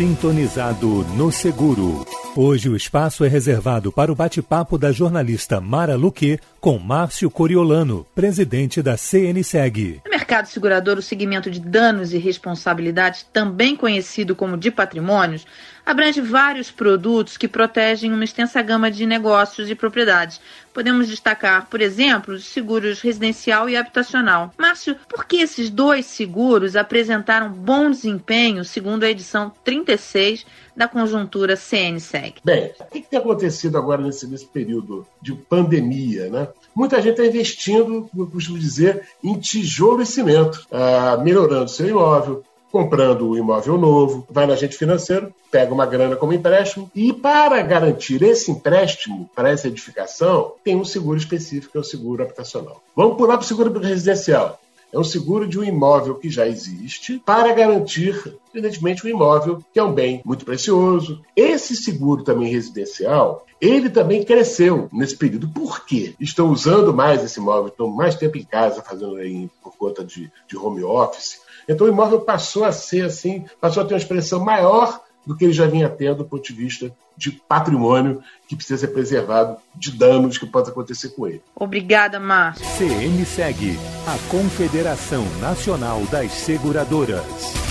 Sintonizado no Seguro. Hoje o espaço é reservado para o bate-papo da jornalista Mara Luque com Márcio Coriolano, presidente da CNSEG. No mercado segurador, o segmento de danos e responsabilidades, também conhecido como de patrimônios, abrange vários produtos que protegem uma extensa gama de negócios e propriedades. Podemos destacar, por exemplo, os seguros residencial e habitacional. Márcio, por que esses dois seguros apresentaram bom desempenho, segundo a edição 36 da conjuntura CNSEG? Bem, o que tem acontecido agora nesse, nesse período de pandemia? Né? Muita gente está investindo, como eu costumo dizer, em tijolo e cimento, ah, melhorando seu imóvel, comprando o um imóvel novo, vai no agente financeiro, pega uma grana como empréstimo e para garantir esse empréstimo para essa edificação, tem um seguro específico, que é o seguro habitacional. Vamos pular para o seguro residencial. É um seguro de um imóvel que já existe para garantir, evidentemente, um imóvel, que é um bem muito precioso. Esse seguro também residencial, ele também cresceu nesse período. Por quê? Estão usando mais esse imóvel, estão mais tempo em casa fazendo aí conta de, de home office. Então o imóvel passou a ser assim, passou a ter uma expressão maior do que ele já vinha tendo do ponto de vista de patrimônio que precisa ser preservado de danos que possam acontecer com ele. Obrigada, Márcio. CN segue a Confederação Nacional das Seguradoras.